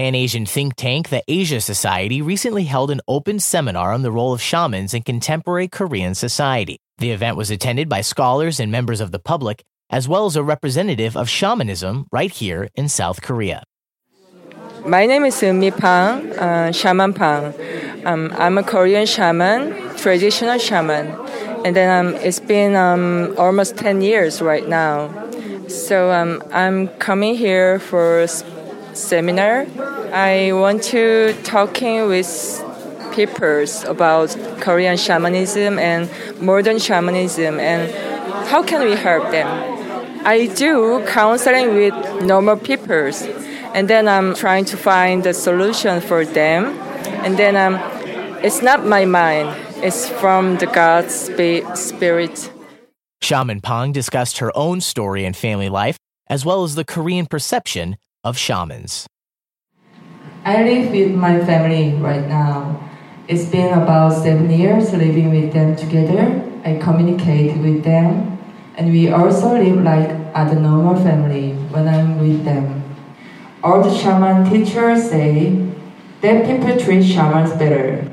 Pan Asian think tank, the Asia Society, recently held an open seminar on the role of shamans in contemporary Korean society. The event was attended by scholars and members of the public, as well as a representative of shamanism right here in South Korea. My name is Mi Pang, uh, Shaman Pang. Um, I'm a Korean shaman, traditional shaman, and then um, it's been um, almost 10 years right now. So um, I'm coming here for a seminar. I want to talking with people about Korean shamanism and modern shamanism and how can we help them. I do counseling with normal people and then I'm trying to find a solution for them and then um, it's not my mind, it's from the God's spirit. Shaman Pong discussed her own story and family life, as well as the Korean perception of shamans. I live with my family right now. It's been about seven years living with them together. I communicate with them, and we also live like a normal family when I'm with them. All the shaman teachers say that people treat shamans better.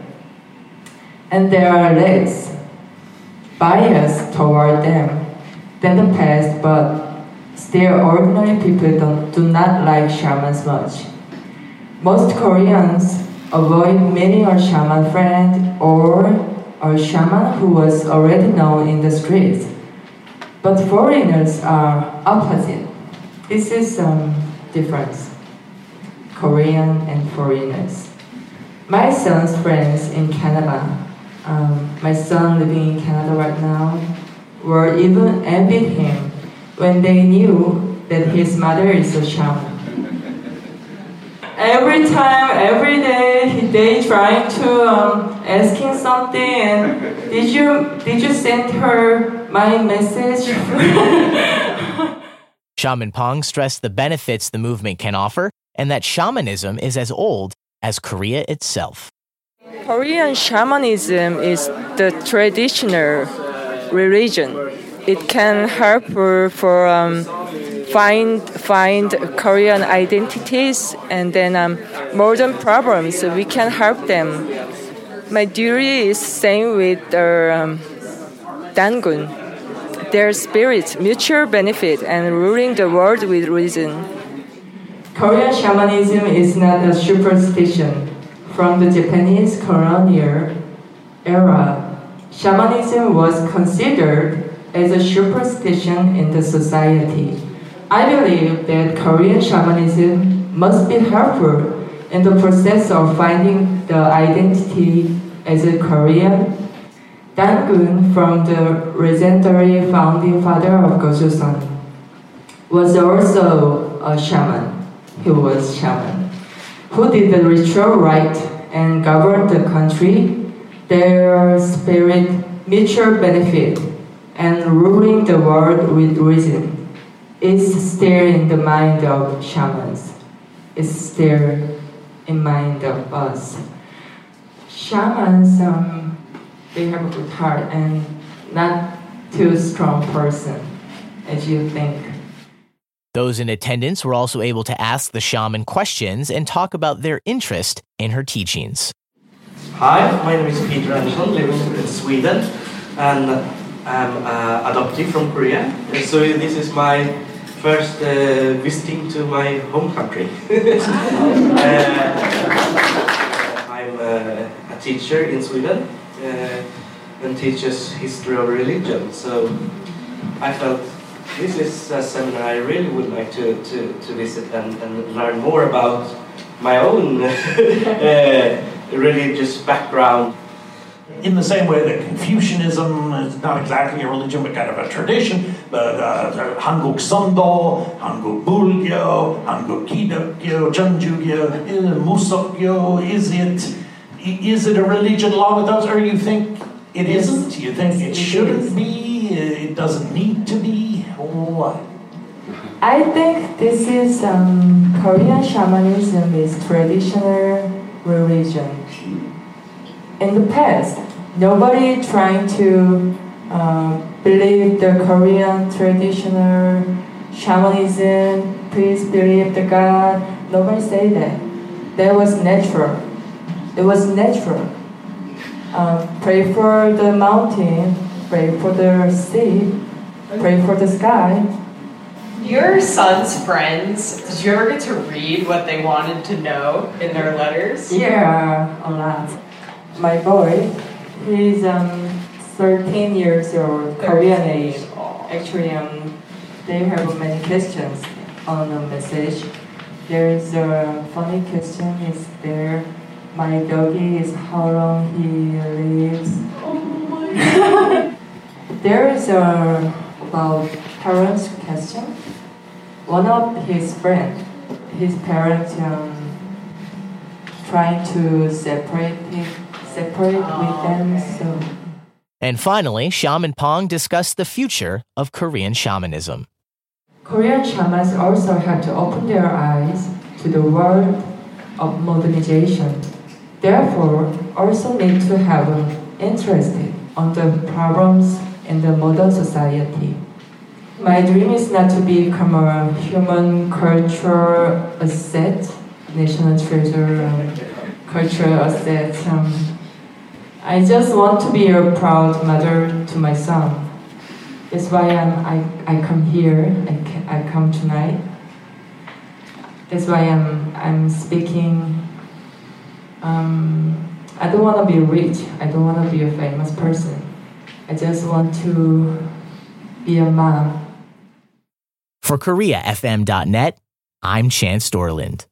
And there are less bias toward them than the past, but Still, ordinary people don't, do not like shamans much. Most Koreans avoid meeting a shaman friend or a shaman who was already known in the streets. But foreigners are opposite. This is some difference. Korean and foreigners. My son's friends in Canada, um, my son living in Canada right now, were even envied him when they knew that his mother is a shaman. Every time, every day, they trying to um, asking something. And did you did you send her my message? Shaman Pong stressed the benefits the movement can offer, and that shamanism is as old as Korea itself. Korean shamanism is the traditional religion it can help for um, find find Korean identities and then um, modern problems. We can help them. My duty is same with the um, Dangun. Their spirit, mutual benefit, and ruling the world with reason. Korean shamanism is not a superstition. From the Japanese colonial era, shamanism was considered as a superstition in the society. I believe that Korean shamanism must be helpful in the process of finding the identity as a Korean. Dangun the legendary founding father of Gojoseon, was also a shaman. He was shaman who did the ritual right and governed the country. Their spirit mutual benefit and ruling the world with reason is still in the mind of shamans. It's still in mind of us. Shamans, um, they have a good heart and not too strong person as you think. Those in attendance were also able to ask the shaman questions and talk about their interest in her teachings. Hi, my name is Peter Anderson, living in Sweden, and I'm uh, adopted from Korea, so this is my first uh, visiting to my home country. uh, I'm uh, a teacher in Sweden uh, and teaches history of religion, so I felt this is a seminar I really would like to, to, to visit and, and learn more about my own uh, religious background in the same way that Confucianism is not exactly a religion but kind of a tradition, but uh, Hanguk Songdo, Hanguk Bulgyo, Hanguk Kidokyo, Chunjugyo, Musokyo, is it is it a religion along with those, or you think it isn't? You think it shouldn't be? It doesn't need to be? What? I think this is um, Korean shamanism is traditional religion. In the past, nobody trying to uh, believe the Korean traditional shamanism, please believe the God. Nobody say that. that was natural. It was natural. Um, pray for the mountain, pray for the sea, pray for the sky. Your son's friends, did you ever get to read what they wanted to know in their letters? Yeah, a lot. My boy, he's um, 13 years old, Korean age. Actually, um, they have many questions on the message. There's a funny question is there, my doggy is how long he lives. Oh there is a about parents question. One of his friend, his parents um, trying to separate it, separate with them. So And finally, Shaman Pong discussed the future of Korean shamanism. Korean shamans also have to open their eyes to the world of modernization. Therefore, also need to have an interest on the problems in the modern society. My dream is not to become a human cultural asset, national treasure, um, cultural asset. Um, I just want to be a proud mother to my son. That's why I'm, I, I come here, I, I come tonight. That's why I'm, I'm speaking. Um, I don't want to be rich, I don't want to be a famous person. I just want to be a mom. For KoreaFM.net, I'm Chance Dorland.